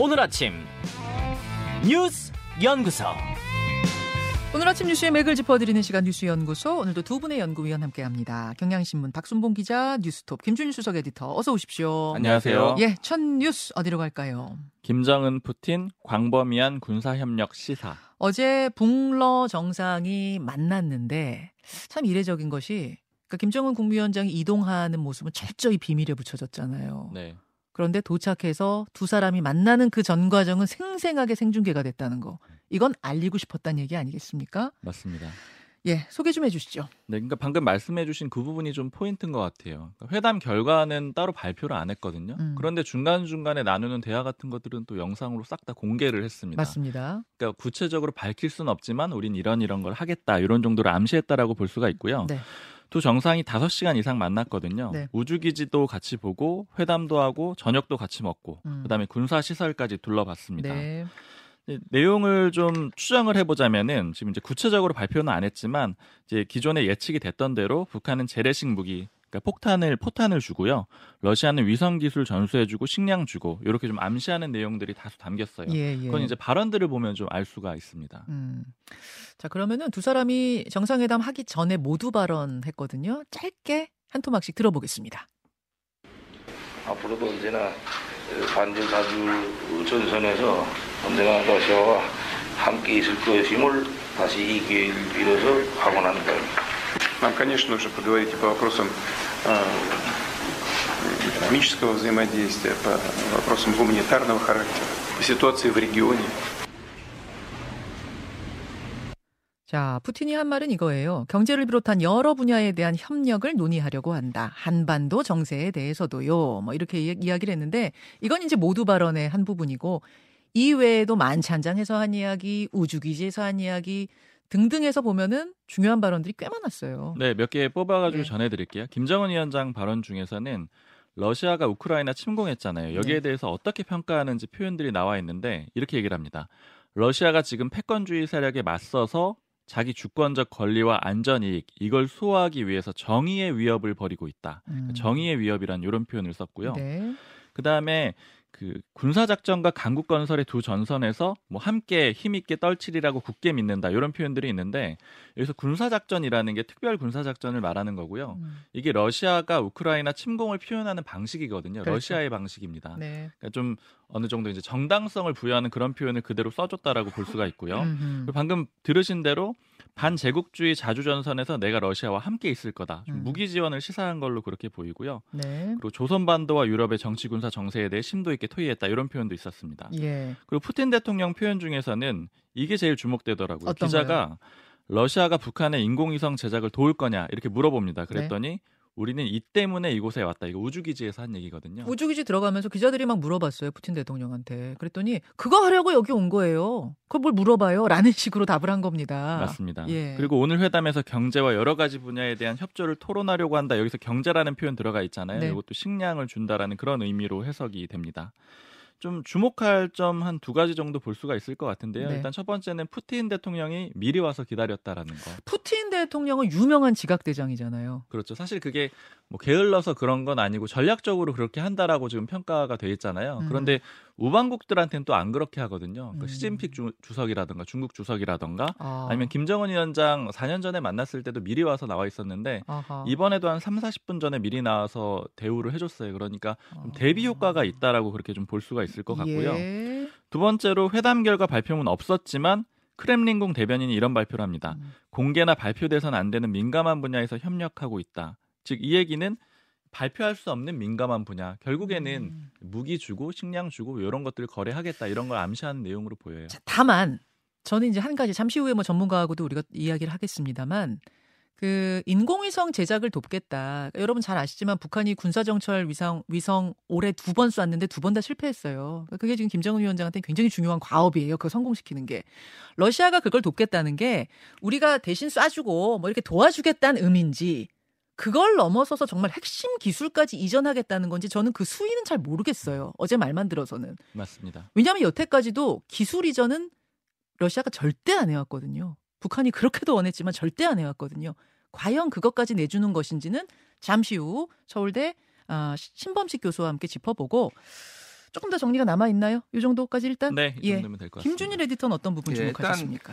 오늘 아침 뉴스 연구소. 오늘 아침 뉴스의 맥을 짚어드리는 시간 뉴스 연구소 오늘도 두 분의 연구위원 함께합니다. 경향신문 박순봉 기자, 뉴스톱 김준일 수석 에디터 어서 오십시오. 안녕하세요. 예, 첫 뉴스 어디로 갈까요? 김정은 푸틴 광범위한 군사협력 시사. 어제 북러 정상이 만났는데 참 이례적인 것이 그러니까 김정은 국무위원장이 이동하는 모습은 철저히 비밀에 붙여졌잖아요. 네. 그런데 도착해서 두 사람이 만나는 그 전 과정은 생생하게 생중계가 됐다는 거. 이건 알리고 싶었다는 얘기 아니겠습니까? 맞습니다. 예, 소개 좀 해주시죠. 네, 그러니까 방금 말씀해주신 그 부분이 좀 포인트인 것 같아요. 그러니까 회담 결과는 따로 발표를 안 했거든요. 음. 그런데 중간 중간에 나누는 대화 같은 것들은 또 영상으로 싹 다 공개를 했습니다. 맞습니다. 그러니까 구체적으로 밝힐 수는 없지만 우린 이런 이런 걸 하겠다 이런 정도로 암시했다라고 볼 수가 있고요. 네. 두 정상이 5시간 이상 만났거든요. 네. 우주기지도 같이 보고 회담도 하고 저녁도 같이 먹고 음. 그다음에 군사 시설까지 둘러봤습니다. 네. 네, 내용을 좀 추정을 해보자면은 지금 이제 구체적으로 발표는 안 했지만 이제 기존에 예측이 됐던 대로 북한은 재래식 무기 그러니까 폭탄을 포탄을 주고요. 러시아는 위성 기술 전수해주고 식량 주고 이렇게 좀 암시하는 내용들이 다수 담겼어요. 예, 예. 그건 이제 발언들을 보면 좀 알 수가 있습니다. 음. 자, 그러면은 두 사람이 정상회담 하기 전에 모두 발언했거든요. 짧게 한 토막씩 들어보겠습니다. 앞으로도 언제나 반전 사주 전선에서 언제나 러시아와 함께 있을 것임을 다시 이 기회를 빌어서 확언하는 바입니다. Нам, конечно, нужно поговорить и по вопросам э, экономического взаимодействия, по вопросам гуманитарного характера, по ситуации в регионе. 자, 푸틴이 한 말은 이거예요. 경제를 비롯한 여러 분야에 대한 협력을 논의하려고 한다. 한반도 정세에 대해서도요. 뭐 이렇게 이- 이야기를 했는데 이건 이제 모두 발언의 한 부분이고 이외에도 만찬장에서 한 이야기, 우주기지에서 한 이야기 등등해서 보면은 중요한 발언들이 꽤 많았어요. 네, 몇 개 뽑아가지고 예. 전해드릴게요. 김정은 위원장 발언 중에서는 러시아가 우크라이나 침공했잖아요. 여기에 네. 대해서 어떻게 평가하는지 표현들이 나와 있는데 이렇게 얘기를 합니다. 러시아가 지금 패권주의 세력에 맞서서 자기 주권적 권리와 안전 이익 이걸 수호하기 위해서 정의의 위협을 벌이고 있다. 음. 정의의 위협이란 이런 표현을 썼고요. 네. 그 다음에 그 군사 작전과 강국 건설의 두 전선에서 뭐 함께 힘 있게 떨치리라고 굳게 믿는다 이런 표현들이 있는데 여기서 군사 작전이라는 게 특별 군사 작전을 말하는 거고요. 음. 이게 러시아가 우크라이나 침공을 표현하는 방식이거든요. 그렇죠. 러시아의 방식입니다. 네. 그러니까 좀 어느 정도 이제 정당성을 부여하는 그런 표현을 그대로 써줬다라고 볼 수가 있고요. 방금 들으신 대로 반제국주의 자주전선에서 내가 러시아와 함께 있을 거다. 좀 음. 무기 지원을 시사한 걸로 그렇게 보이고요. 네. 그리고 조선반도와 유럽의 정치 군사 정세에 대해 심도 있게 토의했다 이런 표현도 있었습니다. 예. 그리고 푸틴 대통령 표현 중에서는 이게 제일 주목되더라고요. 기자가 러시아가 북한의 인공위성 제작을 도울 거냐 이렇게 물어봅니다. 그랬더니 우리는 이 때문에 이곳에 왔다. 이거 우주기지에서 한 얘기거든요. 우주기지 들어가면서 기자들이 막 물어봤어요. 푸틴 대통령한테. 그랬더니 그거 하려고 여기 온 거예요. 그걸 뭘 물어봐요? 라는 식으로 답을 한 겁니다. 맞습니다. 예. 그리고 오늘 회담에서 경제와 여러 가지 분야에 대한 협조를 토론하려고 한다. 여기서 경제라는 표현 들어가 있잖아요. 네. 이것도 식량을 준다라는 그런 의미로 해석이 됩니다. 좀 주목할 점 한 두 가지 정도 볼 수가 있을 것 같은데요. 네. 일단 첫 번째는 푸틴 대통령이 미리 와서 기다렸다라는 거. 푸틴 대통령은 유명한 지각대장이잖아요. 그렇죠. 사실 그게 뭐 게을러서 그런 건 아니고 전략적으로 그렇게 한다라고 지금 평가가 돼 있잖아요. 음. 그런데 우방국들한테는 또 안 그렇게 하거든요. 그 음. 시진핑 주, 주석이라든가 중국 주석이라든가 아. 아니면 김정은 위원장 4년 전에 만났을 때도 미리 와서 나와 있었는데 아하. 이번에도 한 3, 40분 전에 미리 나와서 대우를 해줬어요. 그러니까 좀 아. 대비 효과가 있다라고 그렇게 좀 볼 수가 있을 것 같고요. 예. 두 번째로 회담 결과 발표문 없었지만 크렘린궁 대변인이 이런 발표를 합니다. 음. 공개나 발표돼서는 안 되는 민감한 분야에서 협력하고 있다. 즉 이 얘기는 발표할 수 없는 민감한 분야. 결국에는 음. 무기 주고 식량 주고 이런 것들을 거래하겠다 이런 걸 암시하는 내용으로 보여요. 자, 다만 저는 이제 한 가지 잠시 후에 뭐 전문가하고도 우리가 이야기를 하겠습니다만 그 인공위성 제작을 돕겠다. 그러니까 여러분 잘 아시지만 북한이 군사정찰 위성 위성 올해 두 번 쐈는데 두 번 다 실패했어요. 그러니까 그게 지금 김정은 위원장한테 굉장히 중요한 과업이에요. 그거 성공시키는 게 러시아가 그걸 돕겠다는 게 우리가 대신 쏴주고 뭐 이렇게 도와주겠다는 의미인지 그걸 넘어서서 정말 핵심 기술까지 이전하겠다는 건지 저는 그 수위는 잘 모르겠어요. 어제 말만 들어서는. 맞습니다. 왜냐하면 여태까지도 기술 이전은 러시아가 절대 안 해왔거든요. 북한이 그렇게도 원했지만 절대 안 해왔거든요. 과연 그것까지 내주는 것인지는 잠시 후 서울대 아, 신범식 교수와 함께 짚어보고 조금 더 정리가 남아 있나요? 이 정도까지 일단 네, 이 예. 정도면 될것 같습니다. 김준일 에디터는 어떤 부분 예, 주목하셨습니까?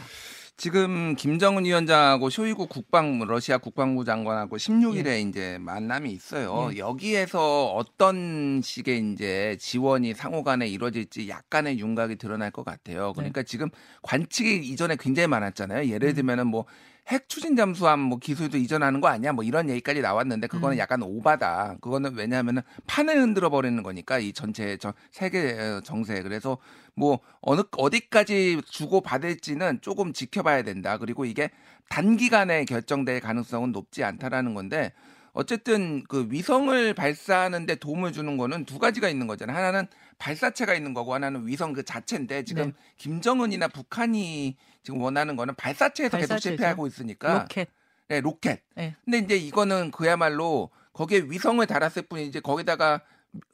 지금 김정은 위원장하고 쇼이구 국방 러시아 국방부 장관하고 16일에 이제 만남이 있어요. 예. 여기에서 어떤 식의 이제 지원이 상호간에 이루어질지 약간의 윤곽이 드러날 것 같아요. 그러니까 지금 관측이 이전에 굉장히 많았잖아요. 예를 음. 들면은 뭐 핵 추진 잠수함 뭐 기술도 이전하는 거 아니야? 뭐 이런 얘기까지 나왔는데 그거는 음. 약간 오바다. 그거는 왜냐하면은 판을 흔들어 버리는 거니까 이 전체 저 세계 정세. 그래서 뭐 어느 어디까지 주고 받을지는 조금 지켜봐야 된다. 그리고 이게 단기간에 결정될 가능성은 높지 않다라는 건데 어쨌든 그 위성을 발사하는데 도움을 주는 거는 두 가지가 있는 거잖아요. 하나는 발사체가 있는 거고 하나는 위성 그 자체인데 지금 네. 김정은이나 북한이 지금 원하는 거는 발사체에서 계속 발사체죠. 실패하고 있으니까 로켓. 네, 로켓. 네. 근데 이제 이거는 그야말로 거기에 위성을 달았을 뿐이 이제 거기다가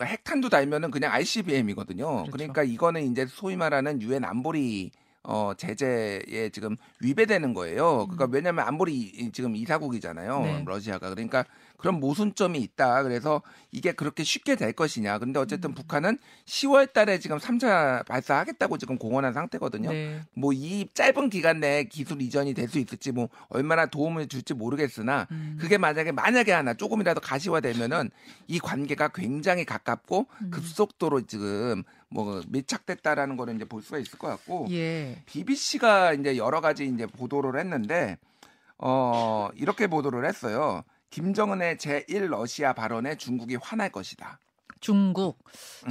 핵탄두 달면은 그냥 ICBM이거든요. 그렇죠. 그러니까 이거는 이제 소위 말하는 유엔 안보리 어 제재에 지금 위배되는 거예요. 그러니까 왜냐하면 안보리 이- 지금 이사국이잖아요. 음. 네. 러시아가 그러니까 그런 모순점이 있다. 그래서 이게 그렇게 쉽게 될 것이냐. 근데 음. 어쨌든 북한은 10월 달에 지금 3차 발사하겠다고 지금 공언한 상태거든요. 네. 뭐이 짧은 기간 내에 기술 이전이 될 수 있을지 뭐 얼마나 도움을 줄지 모르겠으나 음. 그게 만약에 만약에 하나 조금이라도 가시화되면은 이 관계가 굉장히 가깝고 음. 급속도로 지금 뭐 밀착됐다라는 거를 이제 볼 수가 있을 것 같고 예. BBC가 이제 여러 가지 이제 보도를 했는데 어 이렇게 보도를 했어요. 김정은의 제1 러시아 발언에 중국이 화날 것이다. 중국.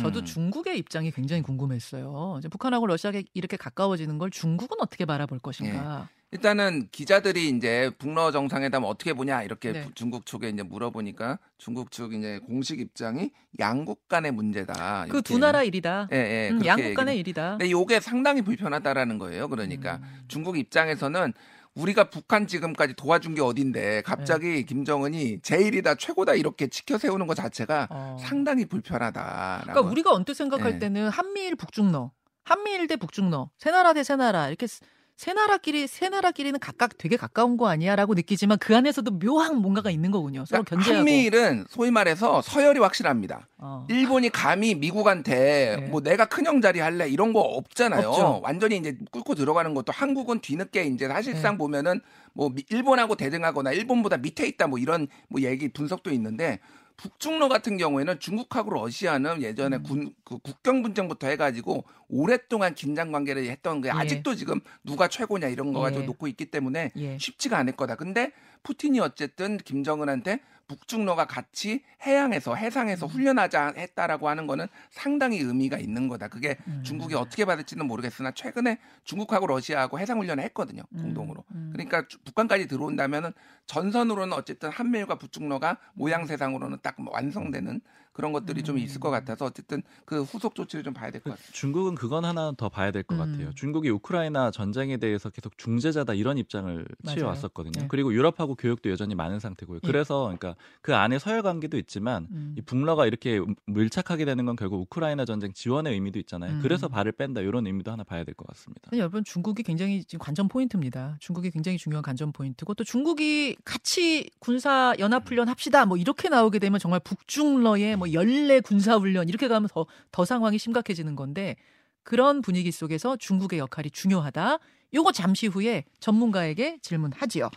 저도 음. 중국의 입장이 굉장히 궁금했어요. 이제 북한하고 러시아가 이렇게 가까워지는 걸 중국은 어떻게 바라볼 것인가. 일단은 기자들이 이제 북러 정상회담 어떻게 보냐 이렇게 네. 부- 중국 측에 이제 물어보니까 중국 측 이제 공식 입장이 양국 간의 문제다. 그 두. 나라 일이다. 예, 예, 음, 양국 간의 일이다. 근데 요게 상당히 불편하다라는 거예요. 그러니까 음. 중국 입장에서는 우리가 북한 지금까지 도와준 게 어딘데 갑자기 네. 김정은이 제일이다 최고다 이렇게 치켜 세우는 것 자체가 어. 상당히 불편하다. 그러니까 우리가 언뜻 생각할 네. 때는 한미일 북중러, 한미일 대 북중러, 세 나라 대 세 나라 이렇게 스- 세 나라끼리 세 나라끼리는 각각 되게 가까운 거 아니야라고 느끼지만 그 안에서도 묘한 뭔가가 있는 거군요. 서로 그러니까 견제하고. 한미일은 소위 말해서 서열이 확실합니다. 어. 일본이 감히 미국한테 네. 뭐 내가 큰형 자리 할래 이런 거 없잖아요. 없죠. 완전히 이제 꿇고 들어가는 것도 한국은 뒤늦게 이제 사실상 네. 보면은 뭐 미- 일본하고 대등하거나 일본보다 밑에 있다 뭐 이런 뭐 얘기 분석도 있는데 북중러 같은 경우에는 중국하고 러시아는 예전에 음. 군, 그 국경 분쟁부터 해가지고 오랫동안 긴장 관계를 했던 게 예. 아직도 지금 누가 최고냐 이런 거 가지고 예. 놓고 있기 때문에 예. 쉽지가 않을 거다. 근데 푸틴이 어쨌든 김정은한테 북중러가 같이 해양에서 해상에서 훈련하자 했다라고 하는 거는 상당히 의미가 있는 거다. 그게 음. 중국이 어떻게 받을지는 모르겠으나 최근에 중국하고 러시아하고 해상 훈련을 했거든요. 음, 공동으로. 음. 그러니까 주- 북한까지 들어온다면은 전선으로는 어쨌든 한미일과 북중러가 모양새상으로는 딱 완성되는 그런 것들이 좀 있을 음. 것 같아서 어쨌든 그 후속 조치를 좀 봐야 될 것 같습니다. 중국은 그건 하나 더 봐야 될것 음. 같아요. 중국이 우크라이나 전쟁에 대해서 계속 중재자다 이런 입장을. 취해왔었거든요. 네. 그리고 유럽하고 교역도 여전히 많은 상태고요. 예. 그래서 그러니까 그 안에 서열 관계도 있지만 음. 이 북러가 이렇게 밀착하게 되는 건 결국 우크라이나 전쟁 지원의 의미도 있잖아요. 음. 그래서 발을 뺀다 이런 의미도 하나 봐야 될 것 같습니다. 여러분 중국이 굉장히 지금 관전 포인트입니다. 중국이 굉장히 중요한 관전 포인트고 또 중국이 같이 군사 연합 훈련 합시다. 뭐 이렇게 나오게 되면 정말 북중러의 뭐 연례 군사 훈련 이렇게 가면 더 더 상황이 심각해지는 건데 그런 분위기 속에서 중국의 역할이 중요하다. 요거 잠시 후에 전문가에게 질문하지요.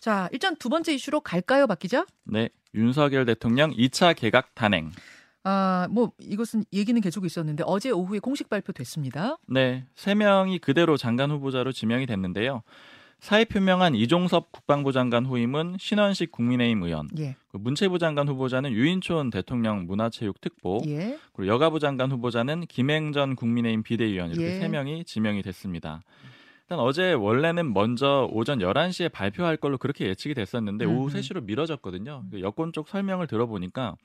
자, 일단 두 번째 이슈로 갈까요, 박 기자? 네, 윤석열 대통령 2차 개각 단행. 아, 뭐 이것은 얘기는 계속 있었는데 어제 오후에 공식 발표됐습니다. 네, 세 명이 그대로 장관 후보자로 지명이 됐는데요. 사의 표명한 이종섭 국방부 장관 후임은 신원식 국민의힘 의원, 예. 그 문체부 장관 후보자는 유인촌 대통령 문화체육특보, 예. 그리고 여가부 장관 후보자는 김행전 국민의힘 비대위원 이렇게 예. 세 명이 지명이 됐습니다. 일단 어제 원래는 먼저 오전 11시에 발표할 걸로 그렇게 예측이 됐었는데 오후 음흠. 3시로 미뤄졌거든요. 그 여권 쪽 설명을 들어보니까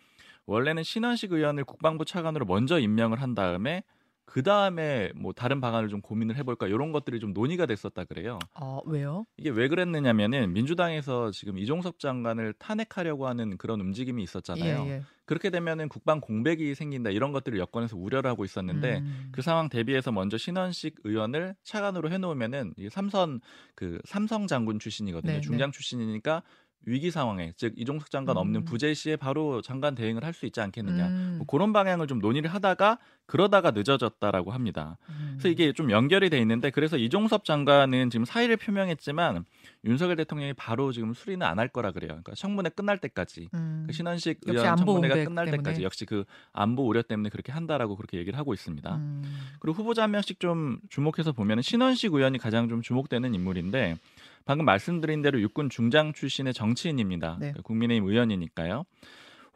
원래는 신원식 의원을 국방부 차관으로 먼저 임명을 한 다음에 그 다음에 뭐 다른 방안을 좀 고민을 해볼까 이런 것들이 좀 논의가 됐었다 그래요. 어, 왜요? 이게 왜 그랬느냐면은 민주당에서 지금 이종섭 장관을 탄핵하려고 하는 그런 움직임이 있었잖아요. 예, 예. 그렇게 되면은 국방 공백이 생긴다 이런 것들을 여권에서 우려를 하고 있었는데 음. 그 상황 대비해서 먼저 신원식 의원을 차관으로 해놓으면은 이 삼선 그 삼성 장군 출신이거든요. 네, 중장 출신이니까 위기 상황에 즉 이종석 장관 없는 음. 부재 시에 바로 장관 대행을 할 수 있지 않겠느냐 음. 뭐 그런 방향을 좀 논의를 하다가 그러다가 늦어졌다라고 합니다. 음. 그래서 이게 좀 연결이 돼 있는데 그래서 이종섭 장관은 지금 사의를 표명했지만 윤석열 대통령이 바로 지금 수리는 안 할 거라 그래요. 그러니까 청문회 끝날 때까지 음. 그 신원식 의원 청문회가 끝날 때문에. 때까지 역시 그 안보 우려 때문에 그렇게 한다라고 그렇게 얘기를 하고 있습니다. 음. 그리고 후보자 한 명씩 좀 주목해서 보면 신원식 의원이 가장 좀 주목되는 인물인데 방금 말씀드린 대로 육군 중장 출신의 정치인입니다. 네. 그러니까 국민의힘 의원이니까요.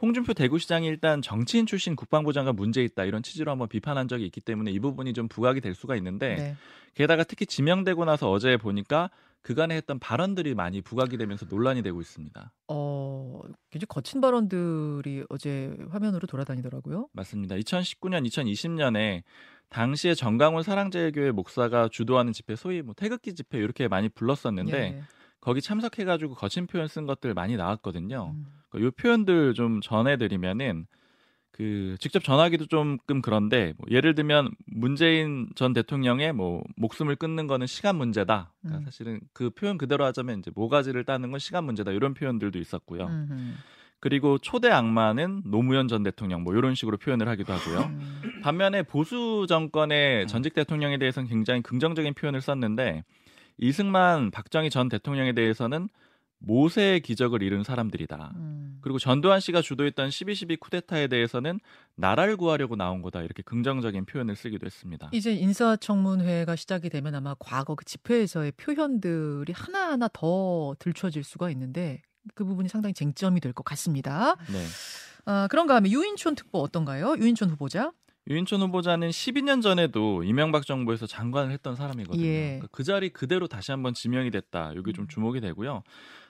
홍준표 대구시장이 일단 정치인 출신 국방부 장관 문제 있다 이런 취지로 한번 비판한 적이 있기 때문에 이 부분이 좀 부각이 될 수가 있는데 네. 게다가 특히 지명되고 나서 어제 보니까 그간에 했던 발언들이 많이 부각이 되면서 논란이 되고 있습니다. 어, 굉장히 거친 발언들이 어제 화면으로 돌아다니더라고요. 맞습니다. 2019년, 2020년에 당시에 정강훈 사랑제일교회 목사가 주도하는 집회, 소위 뭐 태극기 집회 이렇게 많이 불렀었는데 예. 거기 참석해가지고 거친 표현 쓴 것들 많이 나왔거든요. 음. 이 표현들 좀 전해드리면은 그 직접 전하기도 조금 그런데 뭐 예를 들면 문재인 전 대통령의 뭐 목숨을 끊는 거는 시간 문제다. 그러니까 음. 사실은 그 표현 그대로 하자면 이제 모가지를 따는 건 시간 문제다 이런 표현들도 있었고요. 음흠. 그리고 초대 악마는 노무현 전 대통령 뭐 이런 식으로 표현을 하기도 하고요. 음. 반면에 보수 정권의 전직 대통령에 대해서는 굉장히 긍정적인 표현을 썼는데 이승만, 박정희 전 대통령에 대해서는 모세의 기적을 이룬 사람들이다. 음. 그리고 전두환 씨가 주도했던 12.12 쿠데타에 대해서는 나라를 구하려고 나온 거다. 이렇게 긍정적인 표현을 쓰기도 했습니다. 이제 인사청문회가 시작이 되면 아마 과거 그 집회에서의 표현들이 하나하나 더 들춰질 수가 있는데 그 부분이 상당히 쟁점이 될 것 같습니다. 네. 아, 그런가 하면 유인촌 특보 어떤가요? 유인촌 후보자? 유인촌 후보자는 12년 전에도 이명박 정부에서 장관을 했던 사람이거든요. 예. 그러니까 그 자리 그대로 다시 한번 지명이 됐다. 이게 좀 음. 주목이 되고요.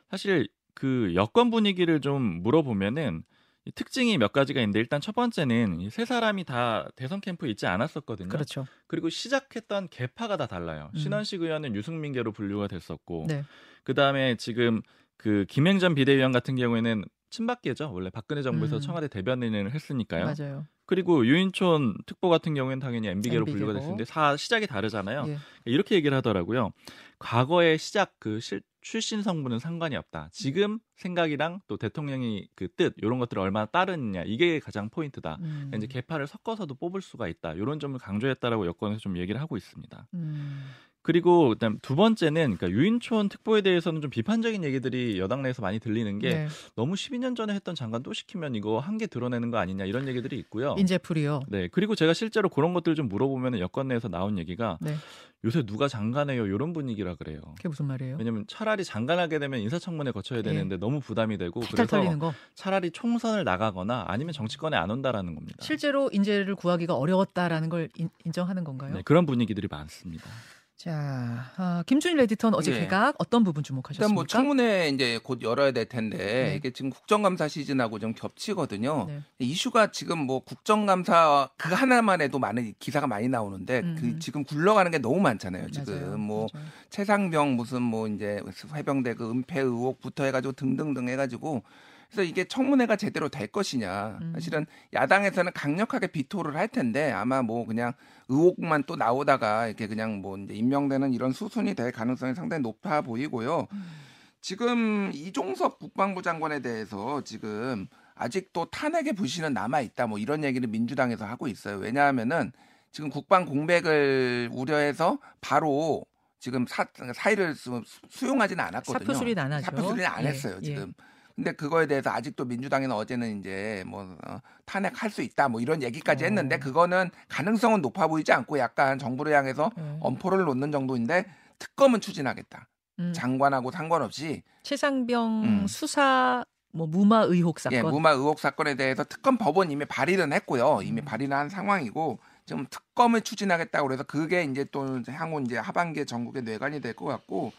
사실 그 여권 분위기를 좀 물어보면은 이 특징이 몇 가지가 있는데 일단 첫 번째는 이세 사람이 다 대선 캠프에 있지 않았었거든요. 그렇죠. 그리고 시작했던 개파가 다 달라요. 음. 신원식 의원은 유승민계로 분류가 됐었고, 네. 그 다음에 지금 그 김행전 비대위원 같은 경우에는 친박계죠. 원래 박근혜 정부에서 음. 청와대 대변인을 했으니까요. 맞아요. 그리고 유인촌 특보 같은 경우에는 당연히 MB계로 MB 계로. 분류가 됐는데 사 시작이 다르잖아요. 예. 이렇게 얘기를 하더라고요. 과거의 시작 그 실, 출신 성분은 상관이 없다. 지금 생각이랑 또 대통령이 그 뜻 이런 것들을 얼마나 따르느냐 이게 가장 포인트다. 음. 이제 개파를 섞어서도 뽑을 수가 있다. 이런 점을 강조했다라고 여권에서 좀 얘기를 하고 있습니다. 음. 그리고 그다음 두 번째는 그러니까 유인촌 특보에 대해서는 좀 비판적인 얘기들이 여당 내에서 많이 들리는 게 네. 너무 12년 전에 했던 장관 또 시키면 이거 한계 드러내는 거 아니냐 이런 얘기들이 있고요. 인재풀이요. 네. 그리고 제가 실제로 그런 것들을 좀 물어보면 여권 내에서 나온 얘기가 네. 요새 누가 장관해요 이런 분위기라 그래요. 그게 무슨 말이에요? 왜냐면 차라리 장관하게 되면 인사청문회 거쳐야 되는데 너무 부담이 되고 그래서. 차라리 총선을 나가거나 아니면 정치권에 안 온다라는 겁니다. 실제로 인재를 구하기가 어려웠다라는 걸 인, 인정하는 건가요? 네, 그런 분위기들이 많습니다. 자, 아, 김준일 에디터는 어제 예. 개각 어떤 부분 주목하셨습니까? 일단 뭐 청문회 이제 곧 열어야 될 텐데 네. 이게 지금 국정감사 시즌하고 좀 겹치거든요. 네. 이슈가 지금 뭐 국정감사 그 하나만 해도 많은 기사가 많이 나오는데 음. 그 지금 굴러가는 게 너무 많잖아요. 지금 맞아요. 뭐 맞아요. 최상병 무슨 뭐 이제 해병대 그 은폐 의혹부터 해가지고 등등등 해가지고 그래서 이게 청문회가 제대로 될 것이냐 음. 사실은 야당에서는 강력하게 비토를 할 텐데 아마 뭐 그냥 의혹만 또 나오다가 이렇게 그냥 뭐 이제 임명되는 이런 수순이 될 가능성이 상당히 높아 보이고요. 음. 지금 이종섭 국방부 장관에 대해서 지금 아직도 탄핵의 불씨는 남아 있다 뭐 이런 얘기를 민주당에서 하고 있어요. 왜냐하면은 지금 국방 공백을 우려해서 바로 지금 사, 사의를 수- 수용하지는 않았거든요. 사표 수리는 안 하죠. 사표 수리는 안 예, 했어요 예. 지금. 근데 그거에 대해서 아직도 민주당에는 어제는 이제 뭐 어, 탄핵할 수 있다 뭐 이런 얘기까지 어. 했는데 그거는 가능성은 높아 보이지 않고 약간 정부를 향해서 네. 엄포를 놓는 정도인데 특검은 추진하겠다. 음, 장관하고 상관없이 최상병 음. 수사 뭐 무마 의혹 사건. 예, 무마 의혹 사건에 대해서 특검 법원 이미 발의는 했고요. 이미 음. 발의는 한 상황이고 지금 특검을 추진하겠다고 그래서 그게 이제 또 향후 이제 하반기에 전국에 뇌관이 될 것 같고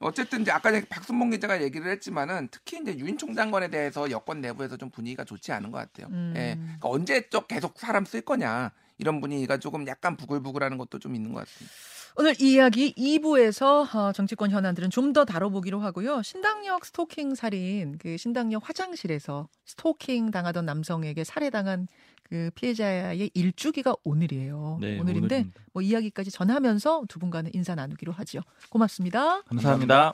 어쨌든 이제 아까 박순봉 기자가 얘기를 했지만은 특히 이제 유인 총장관에 대해서 여권 내부에서 좀 분위기가 좋지 않은 것 같아요. 음. 예, 그러니까 언제적 계속 사람 쓸 거냐 이런 분위기가 조금 약간 부글부글하는 것도 좀 있는 것 같아요. 오늘 이 이야기 2부에서 어, 정치권 현안들은 좀 더 다뤄보기로 하고요. 신당역 스토킹 살인, 그 신당역 화장실에서 스토킹 당하던 남성에게 살해당한 그 피해자의 일주기가 오늘이에요. 네, 오늘인데 오늘입니다. 뭐 이야기까지 전하면서 두 분과는 인사 나누기로 하죠. 고맙습니다. 감사합니다.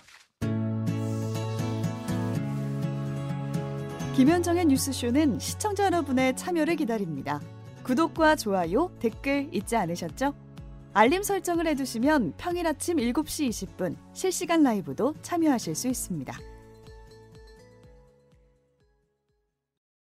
김현정의 뉴스쇼는 시청자 여러분의 참여를 기다립니다. 구독과 좋아요, 댓글 잊지 않으셨죠? 알림 설정을 해두시면 평일 아침 7시 20분 실시간 라이브도 참여하실 수 있습니다.